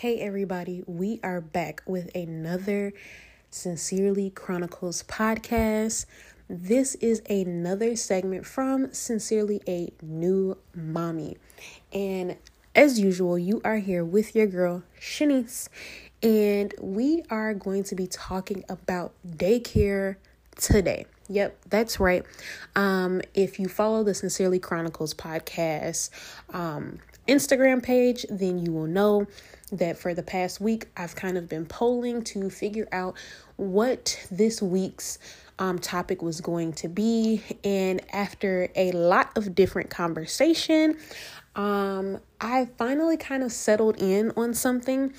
Hey, everybody, we are back with another Sincerely Chronicles podcast. This is another segment from Sincerely a New Mommy. And as usual, you are here with your girl, Shanice, and we are going to be talking about daycare today. Yep, that's right. Um, if you follow the Sincerely Chronicles podcast um, Instagram page, then you will know that for the past week, I've kind of been polling to figure out what this week's um, topic was going to be. And after a lot of different conversation, um, I finally kind of settled in on something.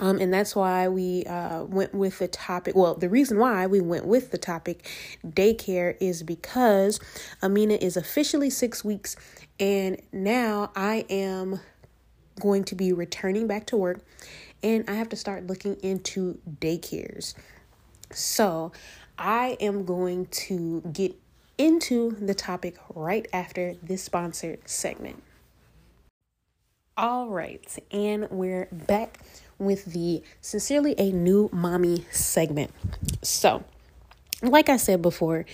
Um, and that's why we uh, went with the topic. Well, the reason why we went with the topic daycare is because Amina is officially six weeks, and now I am going to be returning back to work and I have to start looking into daycares. So, I am going to get into the topic right after this sponsored segment. All right, and we're back with the Sincerely a New Mommy segment. So, like I said before,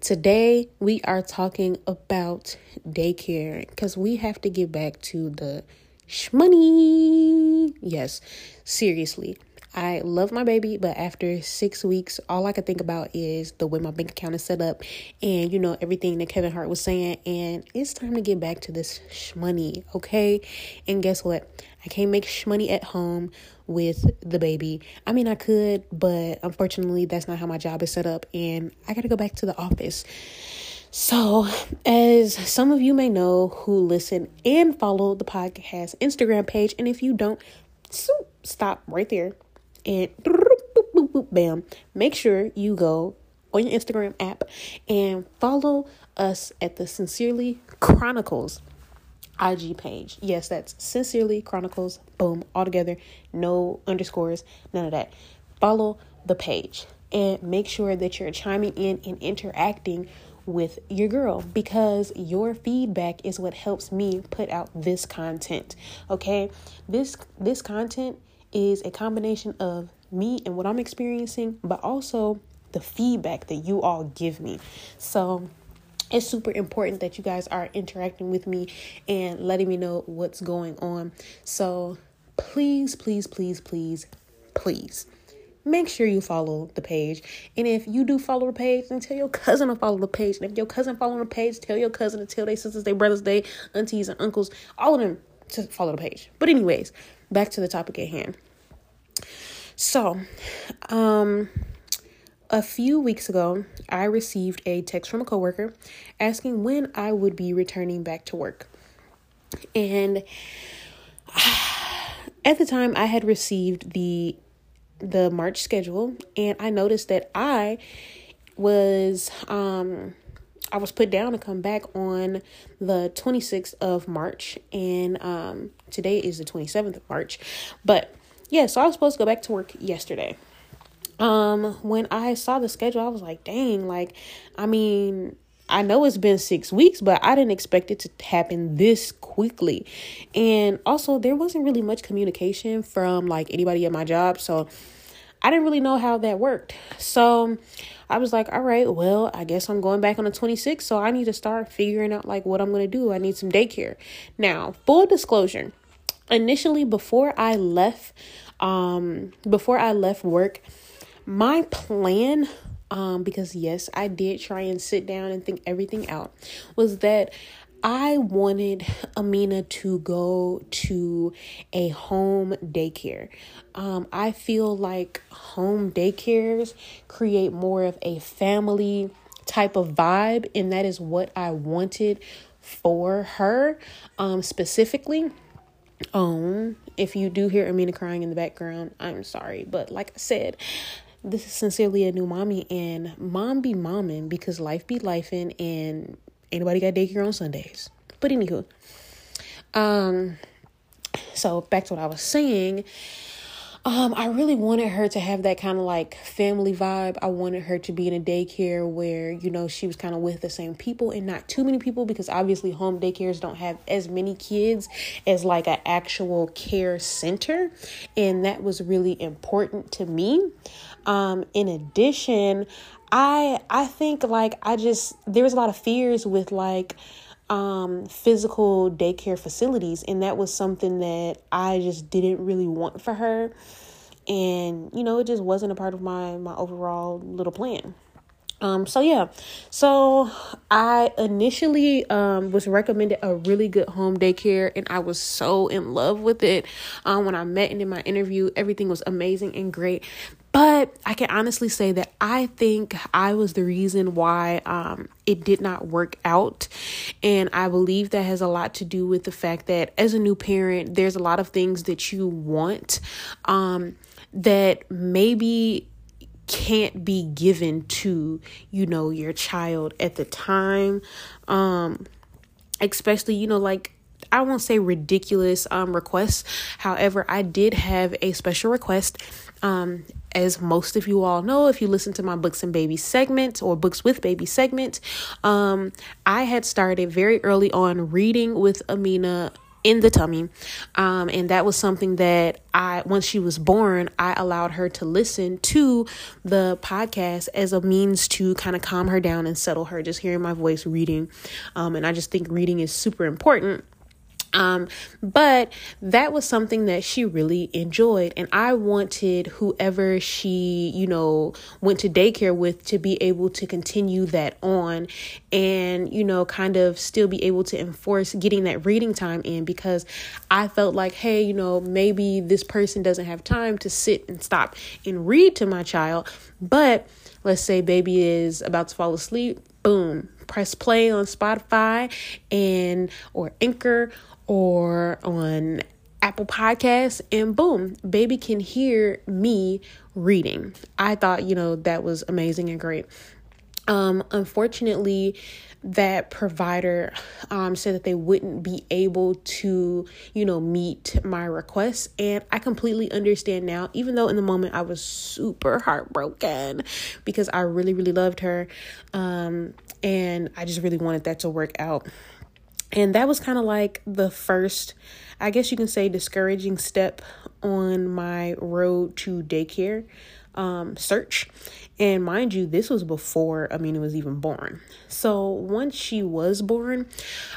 today we are talking about daycare because we have to get back to the shmoney. Yes, seriously. I love my baby, but after six weeks, all I could think about is the way my bank account is set up and, you know, everything that Kevin Hart was saying. And it's time to get back to this shmoney, okay? And guess what? I can't make shmoney at home with the baby. I mean, I could, but unfortunately, that's not how my job is set up. And I got to go back to the office. So, as some of you may know who listen and follow the podcast Instagram page, and if you don't, stop right there and bam, make sure you go on your Instagram app and follow us at the Sincerely Chronicles IG page. Yes, that's Sincerely Chronicles. Boom, all together, no underscores, none of that. Follow the page and make sure that you're chiming in and interacting with your girl because your feedback is what helps me put out this content. Okay? This this content is a combination of me and what I'm experiencing, but also the feedback that you all give me. So, it's super important that you guys are interacting with me and letting me know what's going on. So, please, please, please, please, please make sure you follow the page. And if you do follow the page, then tell your cousin to follow the page. And if your cousin follow the page, tell your cousin to tell their sisters, their brothers, their aunties and uncles, all of them to follow the page. But anyways, back to the topic at hand. So, um a few weeks ago, I received a text from a coworker asking when I would be returning back to work. And at the time I had received the the March schedule and I noticed that I was um I was put down to come back on the 26th of March and um today is the 27th of March. But yeah, so I was supposed to go back to work yesterday. Um when I saw the schedule, I was like, "Dang, like I mean, I know it's been six weeks, but I didn't expect it to happen this quickly. And also, there wasn't really much communication from like anybody at my job. So I didn't really know how that worked. So I was like, all right, well, I guess I'm going back on the 26th. So I need to start figuring out like what I'm going to do. I need some daycare. Now, full disclosure initially, before I left, um, before I left work, my plan um, because yes, I did try and sit down and think everything out, was that I wanted Amina to go to a home daycare. Um, I feel like home daycares create more of a family type of vibe, and that is what I wanted for her um, specifically. Um, if you do hear Amina crying in the background, I'm sorry, but like I said, this is sincerely a new mommy, and mom be momming because life be lifing, and anybody got daycare on Sundays. But anywho, um, so back to what I was saying. Um, I really wanted her to have that kind of like family vibe. I wanted her to be in a daycare where, you know, she was kind of with the same people and not too many people because obviously home daycares don't have as many kids as like an actual care center. And that was really important to me. Um, in addition, I I think like I just there was a lot of fears with like um, physical daycare facilities, and that was something that I just didn't really want for her, and you know it just wasn't a part of my my overall little plan. Um, so yeah, so I initially um, was recommended a really good home daycare, and I was so in love with it. Um, when I met and in my interview, everything was amazing and great. But I can honestly say that I think I was the reason why um, it did not work out. And I believe that has a lot to do with the fact that as a new parent, there's a lot of things that you want um, that maybe can't be given to you know your child at the time um especially you know like I won't say ridiculous um requests. However, I did have a special request. Um, as most of you all know, if you listen to my books and baby segment or books with baby segment, um, I had started very early on reading with Amina in the tummy. Um, and that was something that I, once she was born, I allowed her to listen to the podcast as a means to kind of calm her down and settle her, just hearing my voice reading. Um, and I just think reading is super important um, but that was something that she really enjoyed. And I wanted whoever she, you know, went to daycare with to be able to continue that on and, you know, kind of still be able to enforce getting that reading time in because I felt like, hey, you know, maybe this person doesn't have time to sit and stop and read to my child. But let's say baby is about to fall asleep, boom, press play on Spotify and or Anchor or on Apple Podcasts, and boom, baby can hear me reading. I thought, you know, that was amazing and great. Um, unfortunately, that provider um, said that they wouldn't be able to, you know, meet my requests. And I completely understand now, even though in the moment I was super heartbroken because I really, really loved her. Um, and I just really wanted that to work out. And that was kind of like the first, I guess you can say, discouraging step on my road to daycare um, search. And mind you, this was before Amina was even born. So once she was born,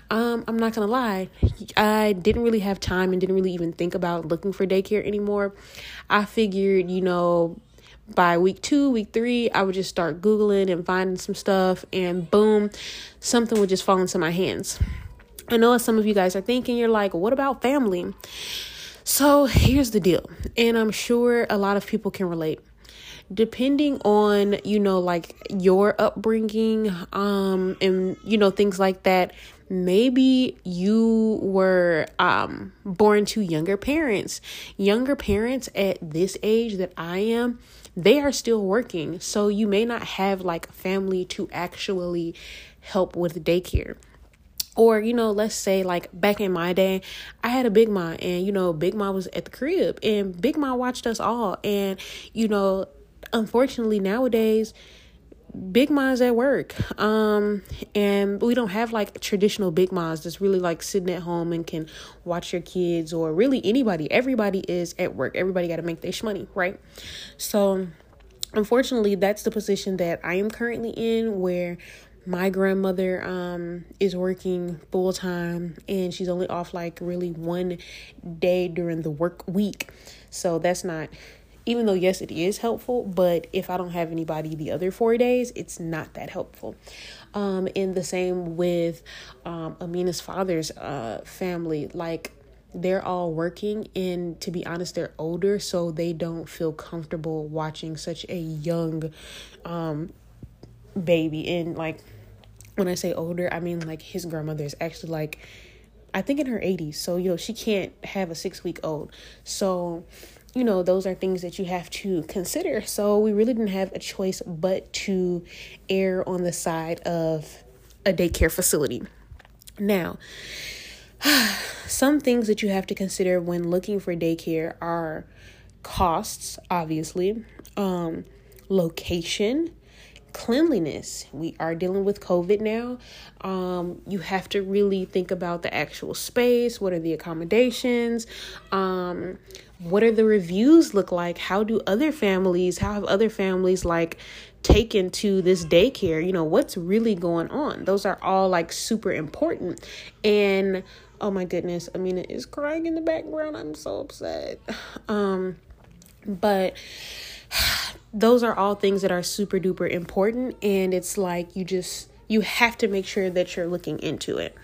um, I'm not gonna lie, I didn't really have time and didn't really even think about looking for daycare anymore. I figured, you know, by week two, week three, I would just start Googling and finding some stuff, and boom, something would just fall into my hands. I know some of you guys are thinking, you're like, what about family? So here's the deal, and I'm sure a lot of people can relate. Depending on, you know, like your upbringing, um, and you know, things like that, maybe you were um born to younger parents. Younger parents at this age that I am, they are still working. So you may not have like family to actually help with daycare or you know let's say like back in my day i had a big mom and you know big mom was at the crib and big mom watched us all and you know unfortunately nowadays big moms at work um and we don't have like traditional big moms that's really like sitting at home and can watch your kids or really anybody. Everybody is at work. Everybody got to make their money right? So unfortunately that's the position that i am currently in where my grandmother um is working full time and she's only off like really one day during the work week. So that's not even though yes it is helpful but if i don't have anybody the other four days it's not that helpful. Um and the same with um amina's father's uh family. Like they're all working and to be honest they're older so they don't feel comfortable watching such a young um baby and like when I say older, I mean like his grandmother is actually like I think in her 80s. So, you know, she can't have a 6 week old. So, you know, those are things that you have to consider. So, we really didn't have a choice but to err on the side of a daycare facility. Now, some things that you have to consider when looking for daycare are costs, obviously, um, location, cleanliness. We are dealing with COVID now. Um, you have to really think about the actual space. What are the accommodations? Um, what are the reviews look like? How do other families, how have other families like taken to this daycare? You know, what's really going on? Those are all like super important. And oh my goodness, Amina is crying in the background. I'm so upset. Um, but those are all things that are super duper important and it's like you just you have to make sure that you're looking into it.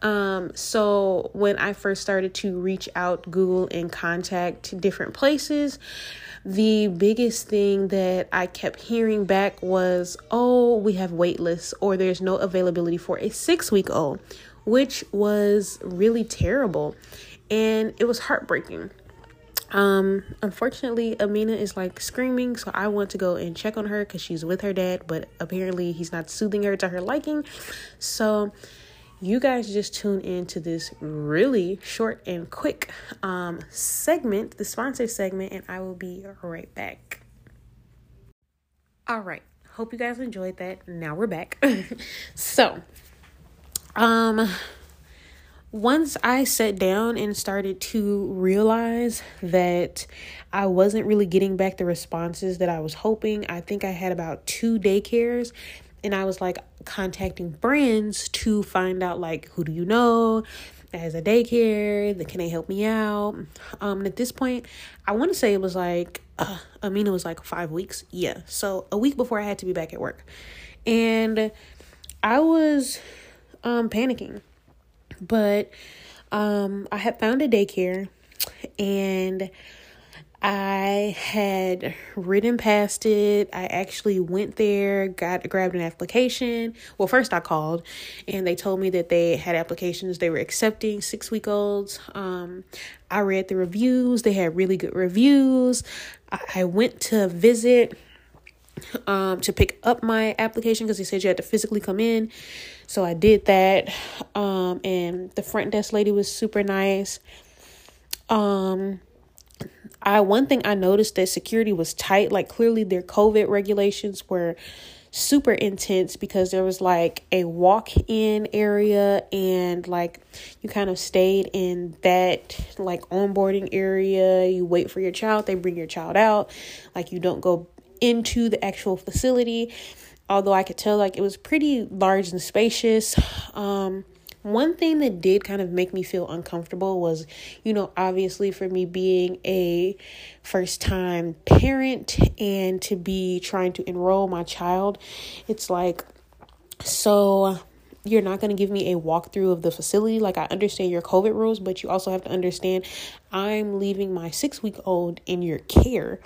Um, so when i first started to reach out google and contact different places the biggest thing that i kept hearing back was oh we have wait lists or there's no availability for a six week old which was really terrible and it was heartbreaking um, unfortunately, Amina is like screaming, so I want to go and check on her because she's with her dad, but apparently he's not soothing her to her liking. So, you guys just tune into this really short and quick um segment, the sponsor segment, and I will be right back. All right. Hope you guys enjoyed that. Now we're back. so, um once I sat down and started to realize that I wasn't really getting back the responses that I was hoping, I think I had about two daycares and I was like contacting friends to find out like who do you know as a daycare? That can they help me out? Um and at this point i want to say it was like uh, i mean it was like five weeks? Yeah so a week before i had to be back at work. And i was um panicking but um, I had found a daycare and I had ridden past it. I actually went there, got grabbed an application. Well, first I called and they told me that they had applications. They were accepting six week olds. Um, I read the reviews, they had really good reviews. I, I went to visit um, to pick up my application because they said you had to physically come in. So I did that. Um, and the front desk lady was super nice. Um, I one thing I noticed that security was tight. Like clearly their COVID regulations were super intense because there was like a walk-in area and like you kind of stayed in that like onboarding area you wait for your child they bring your child out like you don't go into the actual facility. Although I could tell like it was pretty large and spacious. Um, one thing that did kind of make me feel uncomfortable was, you know, obviously for me being a first time parent and to be trying to enroll my child, it's like, so you're not going to give me a walkthrough of the facility. Like, I understand your COVID rules, but you also have to understand I'm leaving my six week old in your care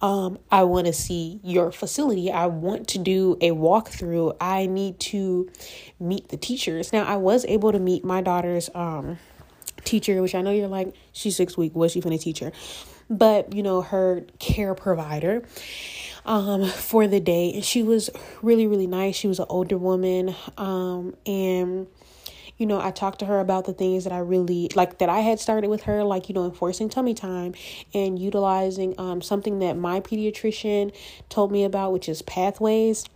um, I want to see your facility. I want to do a walkthrough. I need to meet the teachers. Now, I was able to meet my daughter's um, teacher, which I know you're like, she's six week. What's she to teach her? But, you know, her care provider um, for the day. And she was really, really nice. She was an older woman. Um, and you know, I talked to her about the things that I really like that I had started with her, like, you know, enforcing tummy time and utilizing um, something that my pediatrician told me about, which is pathways.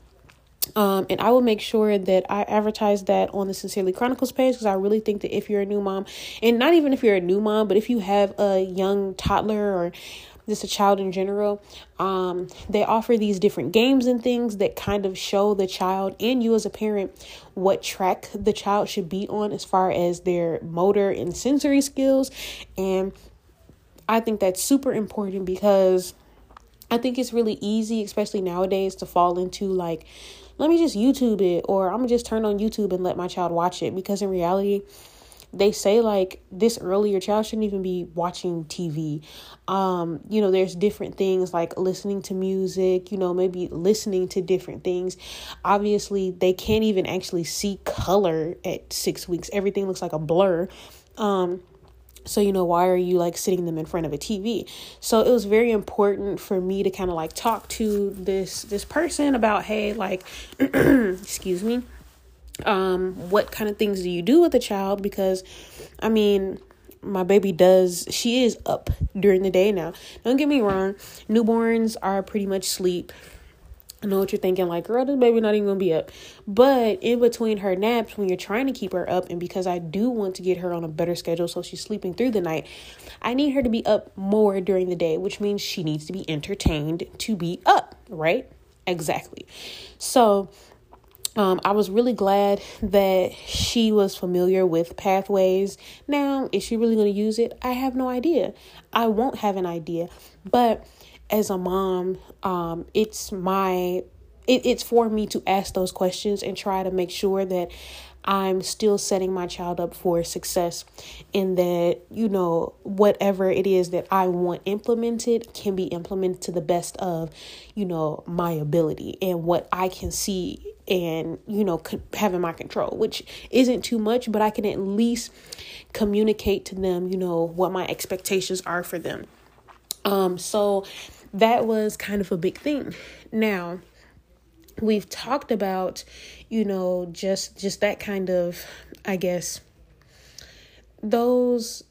Um, and I will make sure that I advertise that on the Sincerely Chronicles page because I really think that if you're a new mom, and not even if you're a new mom, but if you have a young toddler or just a child in general. Um, they offer these different games and things that kind of show the child and you as a parent what track the child should be on as far as their motor and sensory skills. And I think that's super important because I think it's really easy, especially nowadays, to fall into like, let me just YouTube it, or I'm gonna just turn on YouTube and let my child watch it. Because in reality, they say like this earlier child shouldn't even be watching tv um you know there's different things like listening to music you know maybe listening to different things. Obviously they can't even actually see color at six weeks. Everything looks like a blur. Um so you know why are you like sitting them in front of a tv so it was very important for me to kind of like talk to this this person about hey like excuse me um what kind of things do you do with a child because i mean my baby does she is up during the day now. Don't get me wrong, newborns are pretty much sleep. I know what you're thinking, like, girl, this baby not even gonna be up. But in between her naps, when you're trying to keep her up, and because I do want to get her on a better schedule so she's sleeping through the night, I need her to be up more during the day, which means she needs to be entertained to be up, right? Exactly. So um, I was really glad that she was familiar with pathways. Now, is she really going to use it? I have no idea. I won't have an idea. But as a mom, um, it's my it, it's for me to ask those questions and try to make sure that I'm still setting my child up for success in that, you know, whatever it is that I want implemented can be implemented to the best of, you know, my ability and what I can see and, you know, having my control, which isn't too much, but I can at least communicate to them, you know, what my expectations are for them. Um, so that was kind of a big thing. Now, we've talked about, you know, just just that kind of, I guess, those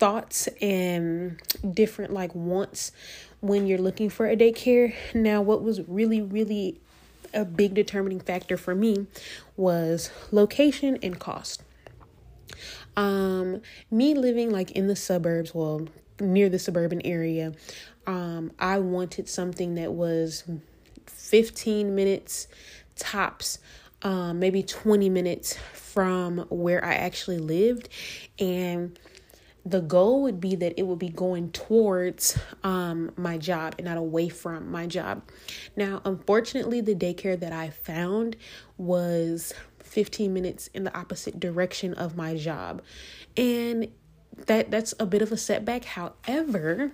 thoughts and different like wants when you're looking for a daycare. Now, what was really, really a big determining factor for me was location and cost. Um, me living like in the suburbs, well, near the suburban area, um, I wanted something that was 15 minutes tops, um, maybe 20 minutes from where I actually lived. And the goal would be that it would be going towards um, my job and not away from my job. Now, unfortunately, the daycare that I found was 15 minutes in the opposite direction of my job. And that that's a bit of a setback. However,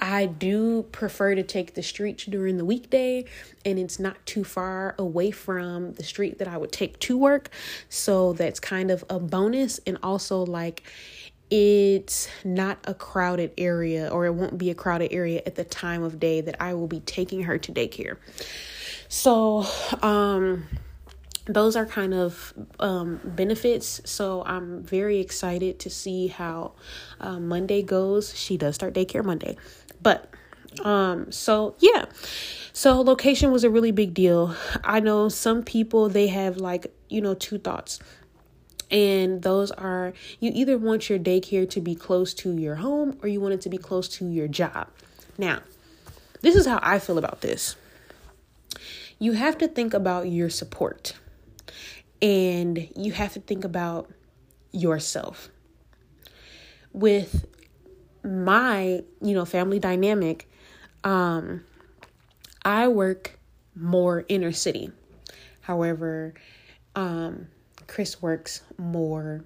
I do prefer to take the streets during the weekday and it's not too far away from the street that I would take to work. So that's kind of a bonus and also like it's not a crowded area or it won't be a crowded area at the time of day that I will be taking her to daycare. So, um those are kind of um, benefits. So I'm very excited to see how uh, Monday goes. She does start daycare Monday. But um so yeah. So location was a really big deal. I know some people they have like, you know, two thoughts. And those are you either want your daycare to be close to your home or you want it to be close to your job. Now, this is how I feel about this. You have to think about your support and you have to think about yourself. With my, you know, family dynamic, um, I work more inner city. However, um, Chris works more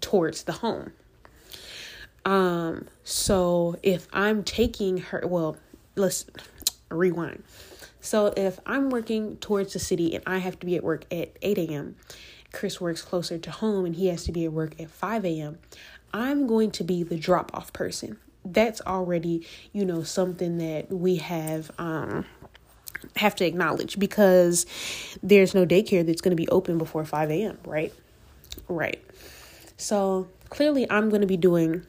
towards the home. Um, so if I'm taking her, well, let's rewind. So if I'm working towards the city and I have to be at work at 8 a.m., Chris works closer to home and he has to be at work at 5 a.m. I'm going to be the drop off person. That's already, you know, something that we have um have to acknowledge because there's no daycare that's going to be open before 5 a.m., right? Right. So clearly, I'm going to be doing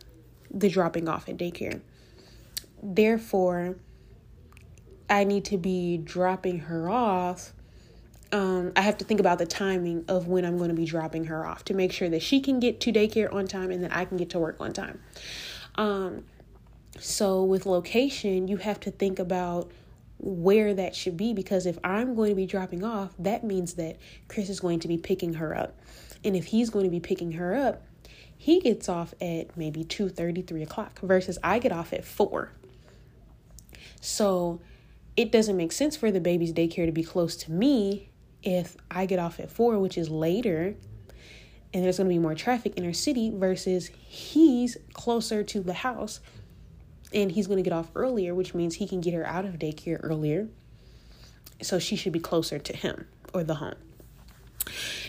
the dropping off at daycare. Therefore, I need to be dropping her off um, I have to think about the timing of when I'm going to be dropping her off to make sure that she can get to daycare on time and that I can get to work on time. Um, so, with location, you have to think about where that should be because if I'm going to be dropping off, that means that Chris is going to be picking her up. And if he's going to be picking her up, he gets off at maybe 2 3 o'clock versus I get off at 4. So, it doesn't make sense for the baby's daycare to be close to me if I get off at four, which is later, and there's going to be more traffic in our city versus he's closer to the house and he's going to get off earlier, which means he can get her out of daycare earlier. So she should be closer to him or the home.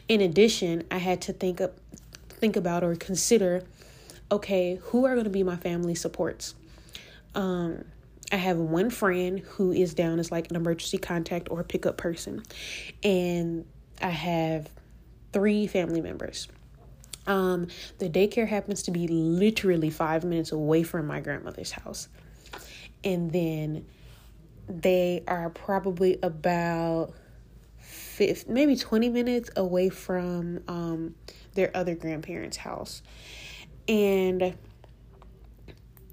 In addition, I had to think up think about or consider okay, who are going to be my family supports? Um I have one friend who is down as like an emergency contact or pickup person, and I have three family members. Um, the daycare happens to be literally five minutes away from my grandmother's house. And then they are probably about 50, maybe 20 minutes away from um, their other grandparents' house. And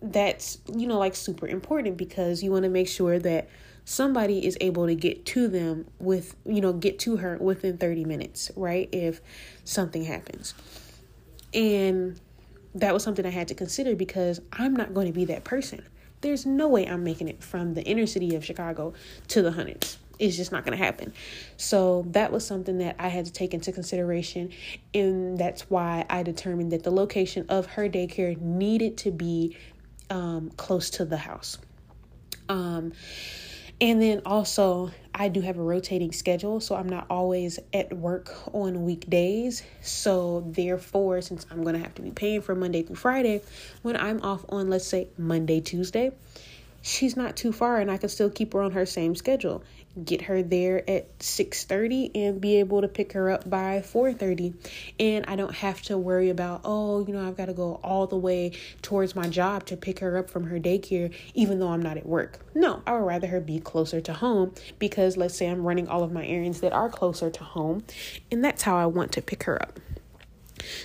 that's, you know, like super important because you want to make sure that somebody is able to get to them with, you know, get to her within 30 minutes, right? If something happens. And that was something I had to consider because I'm not going to be that person. There's no way I'm making it from the inner city of Chicago to the hundreds. It's just not going to happen. So that was something that I had to take into consideration. And that's why I determined that the location of her daycare needed to be um, close to the house. Um, and then also, I do have a rotating schedule, so I'm not always at work on weekdays. So, therefore, since I'm going to have to be paying for Monday through Friday, when I'm off on, let's say, Monday, Tuesday, she's not too far and I can still keep her on her same schedule get her there at 6:30 and be able to pick her up by 4:30 and I don't have to worry about oh you know I've got to go all the way towards my job to pick her up from her daycare even though I'm not at work. No, I would rather her be closer to home because let's say I'm running all of my errands that are closer to home and that's how I want to pick her up.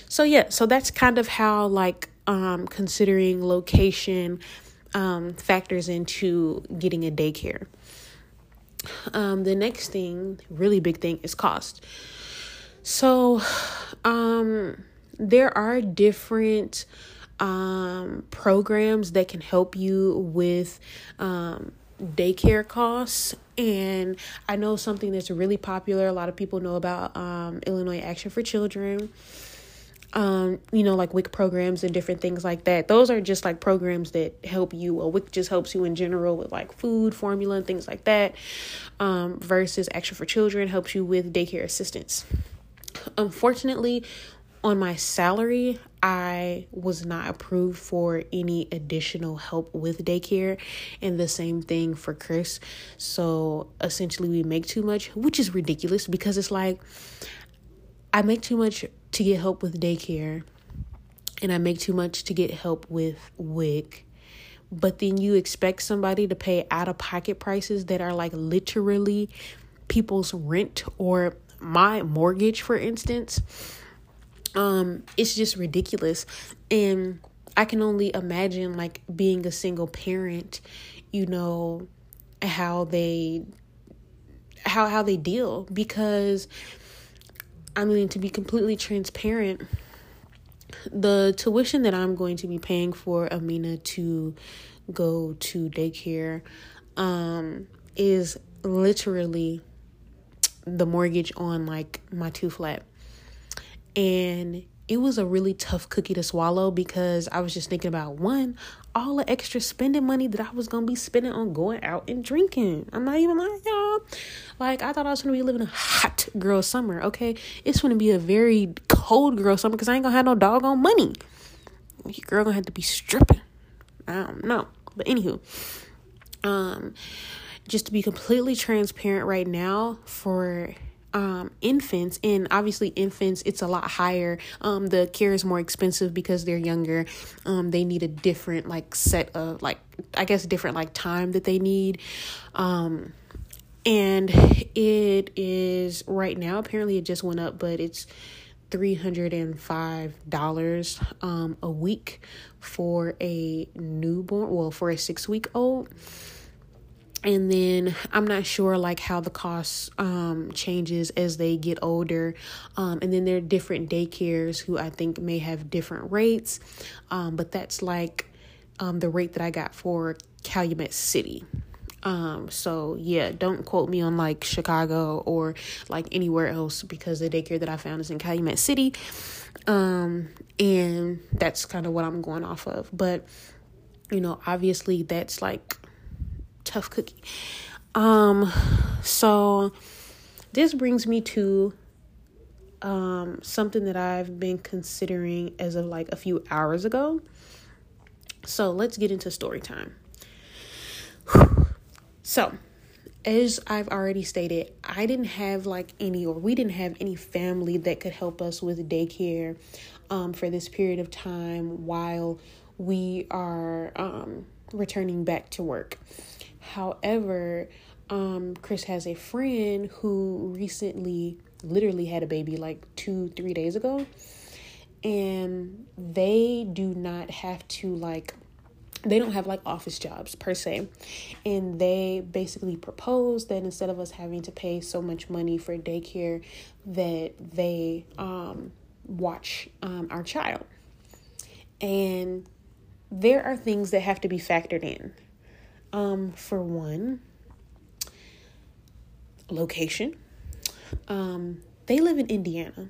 So yeah, so that's kind of how like um considering location um factors into getting a daycare. Um, the next thing, really big thing, is cost. So, um, there are different um, programs that can help you with um, daycare costs. And I know something that's really popular. A lot of people know about um, Illinois Action for Children um, you know, like WIC programs and different things like that. Those are just like programs that help you. Well, WIC just helps you in general with like food, formula, and things like that. Um, versus Action for Children helps you with daycare assistance. Unfortunately, on my salary, I was not approved for any additional help with daycare, and the same thing for Chris. So essentially, we make too much, which is ridiculous because it's like I make too much to get help with daycare and I make too much to get help with WIC, but then you expect somebody to pay out of pocket prices that are like literally people's rent or my mortgage, for instance. Um, it's just ridiculous. And I can only imagine like being a single parent, you know, how they how how they deal because I mean, to be completely transparent, the tuition that I'm going to be paying for Amina to go to daycare um, is literally the mortgage on like my two flat. And it was a really tough cookie to swallow because I was just thinking about one, all the extra spending money that I was gonna be spending on going out and drinking. I'm not even lying, y'all. Like I thought I was gonna be living a hot girl summer. Okay, it's gonna be a very cold girl summer because I ain't gonna have no doggone money. Your girl gonna have to be stripping. I don't know, but anywho, um, just to be completely transparent right now for um, infants, and obviously infants, it's a lot higher. Um, the care is more expensive because they're younger. Um, they need a different like set of like I guess different like time that they need. Um, and it is right now. Apparently, it just went up, but it's three hundred and five dollars um a week for a newborn. Well, for a six week old and then i'm not sure like how the cost um changes as they get older um and then there are different daycares who i think may have different rates um but that's like um the rate that i got for calumet city um so yeah don't quote me on like chicago or like anywhere else because the daycare that i found is in calumet city um and that's kind of what i'm going off of but you know obviously that's like tough cookie. Um, so this brings me to um something that I've been considering as of like a few hours ago. So let's get into story time. So, as I've already stated, I didn't have like any, or we didn't have any family that could help us with daycare um, for this period of time while we are um, returning back to work. However, um, Chris has a friend who recently literally had a baby like two, three days ago. And they do not have to like they don't have like office jobs per se. And they basically proposed that instead of us having to pay so much money for daycare, that they um, watch um, our child. And there are things that have to be factored in. Um, for one, location. Um, they live in Indiana.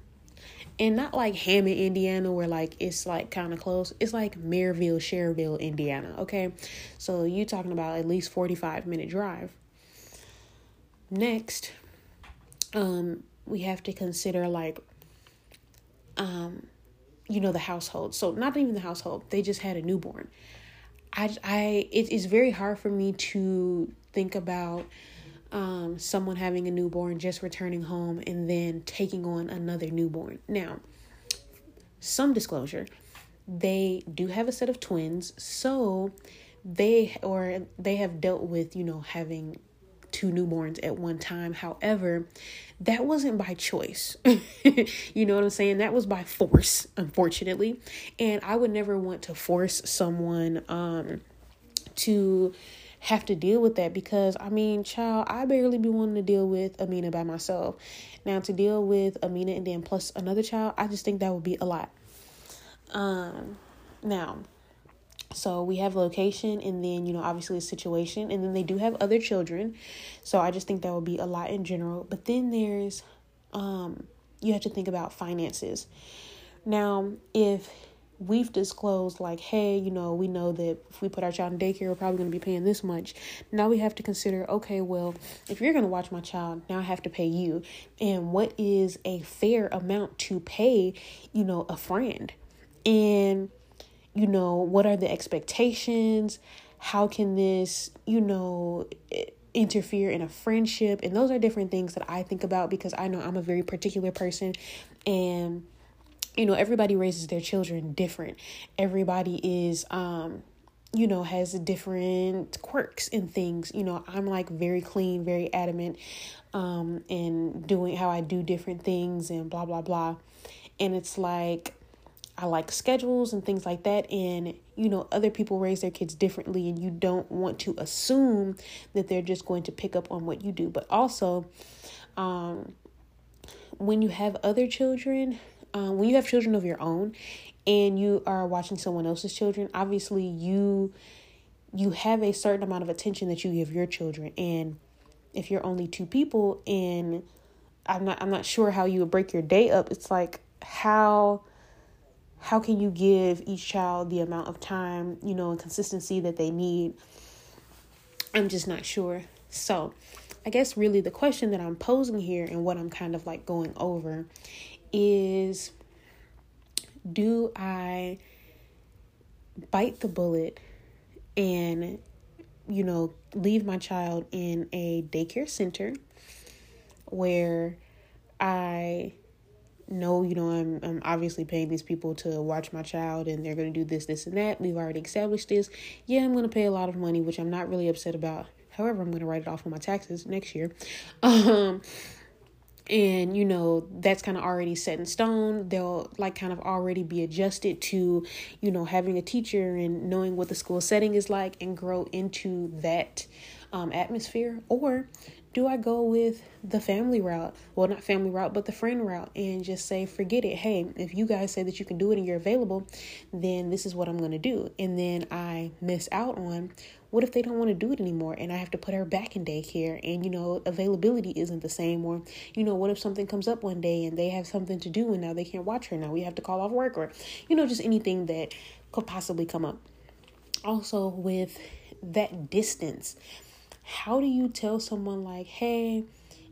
And not like Hammond, Indiana, where like it's like kind of close. It's like Merrillville, Cherryville, Indiana. Okay. So you talking about at least 45 minute drive. Next, um, we have to consider like um you know the household so not even the household they just had a newborn i i it is very hard for me to think about um someone having a newborn just returning home and then taking on another newborn now some disclosure they do have a set of twins so they or they have dealt with you know having two newborns at one time. However, that wasn't by choice. you know what I'm saying? That was by force, unfortunately. And I would never want to force someone um to have to deal with that because I mean, child, I barely be wanting to deal with Amina by myself. Now to deal with Amina and then plus another child, I just think that would be a lot. Um now so we have location and then, you know, obviously a situation. And then they do have other children. So I just think that would be a lot in general. But then there's, um, you have to think about finances. Now, if we've disclosed like hey you know we know that if we put our child in daycare we're probably going to be paying this much now we have to consider okay well if you're going to watch my child now i have to pay you and what is a fair amount to pay you know a friend and you know, what are the expectations? How can this, you know, interfere in a friendship? And those are different things that I think about because I know I'm a very particular person and you know, everybody raises their children different. Everybody is um you know, has different quirks and things. You know, I'm like very clean, very adamant um in doing how I do different things and blah blah blah. And it's like I like schedules and things like that. And, you know, other people raise their kids differently, and you don't want to assume that they're just going to pick up on what you do. But also, um, when you have other children, um, when you have children of your own and you are watching someone else's children, obviously you you have a certain amount of attention that you give your children and if you're only two people and I'm not I'm not sure how you would break your day up it's like how how can you give each child the amount of time, you know, and consistency that they need? I'm just not sure. So, I guess really the question that I'm posing here and what I'm kind of like going over is do I bite the bullet and you know leave my child in a daycare center where I no, you know, I'm I'm obviously paying these people to watch my child and they're going to do this, this, and that. We've already established this. Yeah, I'm going to pay a lot of money, which I'm not really upset about. However, I'm going to write it off on my taxes next year. Um, and you know that's kind of already set in stone they'll like kind of already be adjusted to you know having a teacher and knowing what the school setting is like and grow into that um, atmosphere or do I go with the family route? Well, not family route, but the friend route and just say, forget it. Hey, if you guys say that you can do it and you're available, then this is what I'm going to do. And then I miss out on what if they don't want to do it anymore and I have to put her back in daycare and, you know, availability isn't the same? Or, you know, what if something comes up one day and they have something to do and now they can't watch her? Now we have to call off work or, you know, just anything that could possibly come up. Also, with that distance, how do you tell someone like, hey,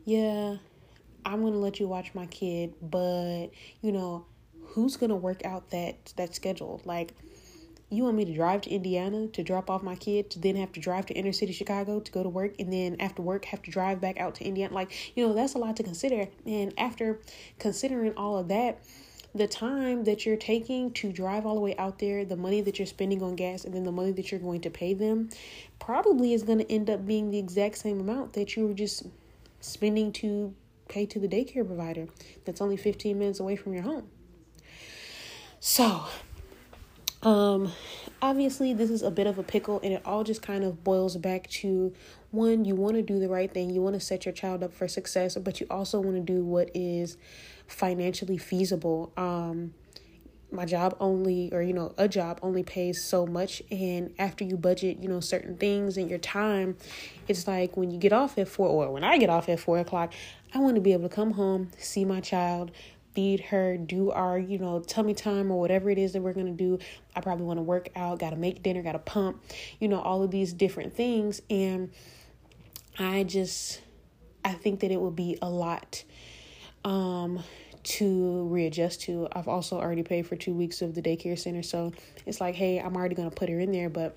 yeah, I'm gonna let you watch my kid, but you know, who's gonna work out that that schedule? Like, you want me to drive to Indiana to drop off my kid, to then have to drive to inner city Chicago to go to work, and then after work have to drive back out to Indiana? Like, you know, that's a lot to consider. And after considering all of that, the time that you're taking to drive all the way out there, the money that you're spending on gas, and then the money that you're going to pay them probably is going to end up being the exact same amount that you were just spending to pay to the daycare provider that's only 15 minutes away from your home. So, um, obviously, this is a bit of a pickle, and it all just kind of boils back to one, you want to do the right thing, you want to set your child up for success, but you also want to do what is financially feasible. Um, my job only or you know a job only pays so much and after you budget you know certain things and your time it's like when you get off at four or when i get off at four o'clock i want to be able to come home see my child feed her, do our, you know, tummy time or whatever it is that we're going to do. I probably want to work out, got to make dinner, got to pump, you know, all of these different things. And I just, I think that it would be a lot um, to readjust to. I've also already paid for two weeks of the daycare center. So it's like, hey, I'm already going to put her in there. But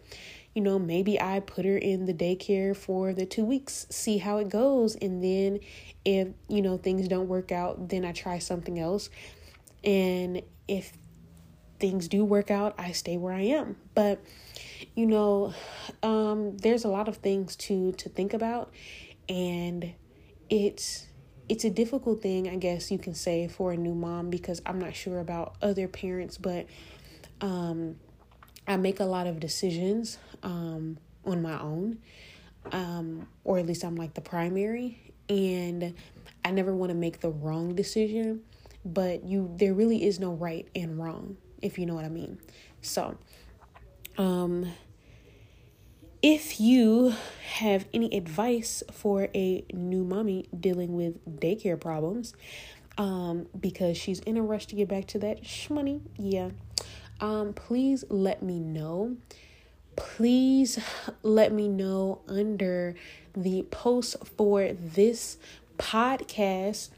you know, maybe I put her in the daycare for the two weeks, see how it goes. And then if, you know, things don't work out, then I try something else. And if things do work out, I stay where I am. But, you know, um, there's a lot of things to to think about and it's it's a difficult thing, I guess you can say, for a new mom because I'm not sure about other parents, but um I make a lot of decisions um, on my own, um, or at least I'm like the primary, and I never want to make the wrong decision. But you, there really is no right and wrong, if you know what I mean. So, um, if you have any advice for a new mommy dealing with daycare problems, um, because she's in a rush to get back to that shmoney, yeah, um, please let me know. Please let me know under the post for this podcast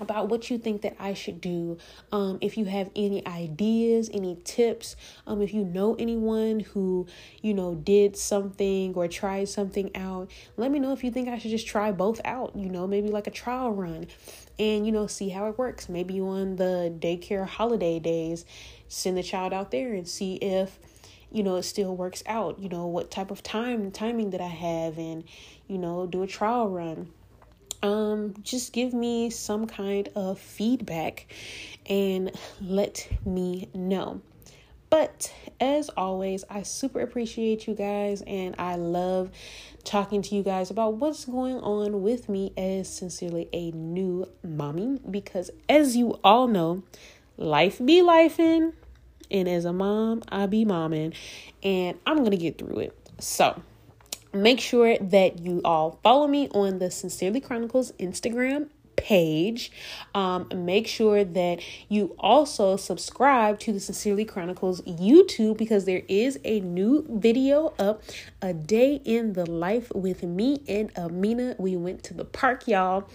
about what you think that I should do. Um, if you have any ideas, any tips, um, if you know anyone who, you know, did something or tried something out, let me know if you think I should just try both out, you know, maybe like a trial run and, you know, see how it works. Maybe on the daycare holiday days, send the child out there and see if you know it still works out you know what type of time timing that i have and you know do a trial run. Um just give me some kind of feedback and let me know. But as always, I super appreciate you guys and I love talking to you guys about what's going on with me as sincerely a new mommy because as you all know, life be lifing and as a mom, I be momming, and I'm gonna get through it. So make sure that you all follow me on the Sincerely Chronicles Instagram page. Um, make sure that you also subscribe to the Sincerely Chronicles YouTube because there is a new video up a day in the life with me and Amina. We went to the park, y'all.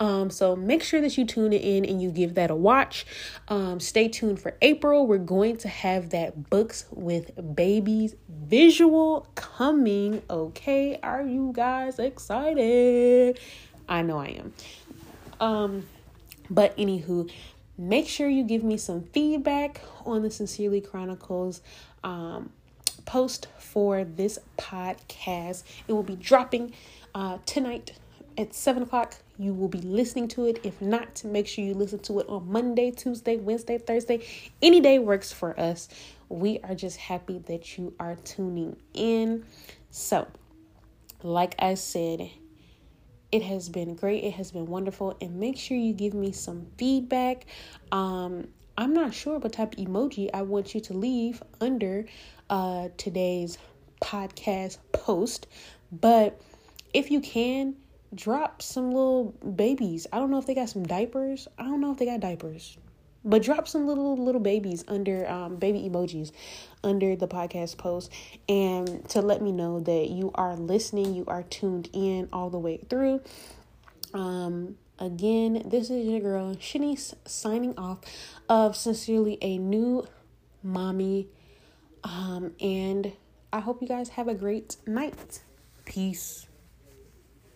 Um, so make sure that you tune in and you give that a watch. Um, stay tuned for April. We're going to have that books with babies visual coming. Okay, are you guys excited? I know I am. Um, but anywho, make sure you give me some feedback on the Sincerely Chronicles um, post for this podcast. It will be dropping uh, tonight at 7 o'clock. You will be listening to it. If not, to make sure you listen to it on Monday, Tuesday, Wednesday, Thursday. Any day works for us. We are just happy that you are tuning in. So, like I said, it has been great. It has been wonderful. And make sure you give me some feedback. Um, I'm not sure what type of emoji I want you to leave under uh, today's podcast post, but if you can, drop some little babies. I don't know if they got some diapers. I don't know if they got diapers. But drop some little little babies under um, baby emojis under the podcast post and to let me know that you are listening, you are tuned in all the way through. Um again, this is your girl Shanice signing off of sincerely a new mommy. Um and I hope you guys have a great night. Peace.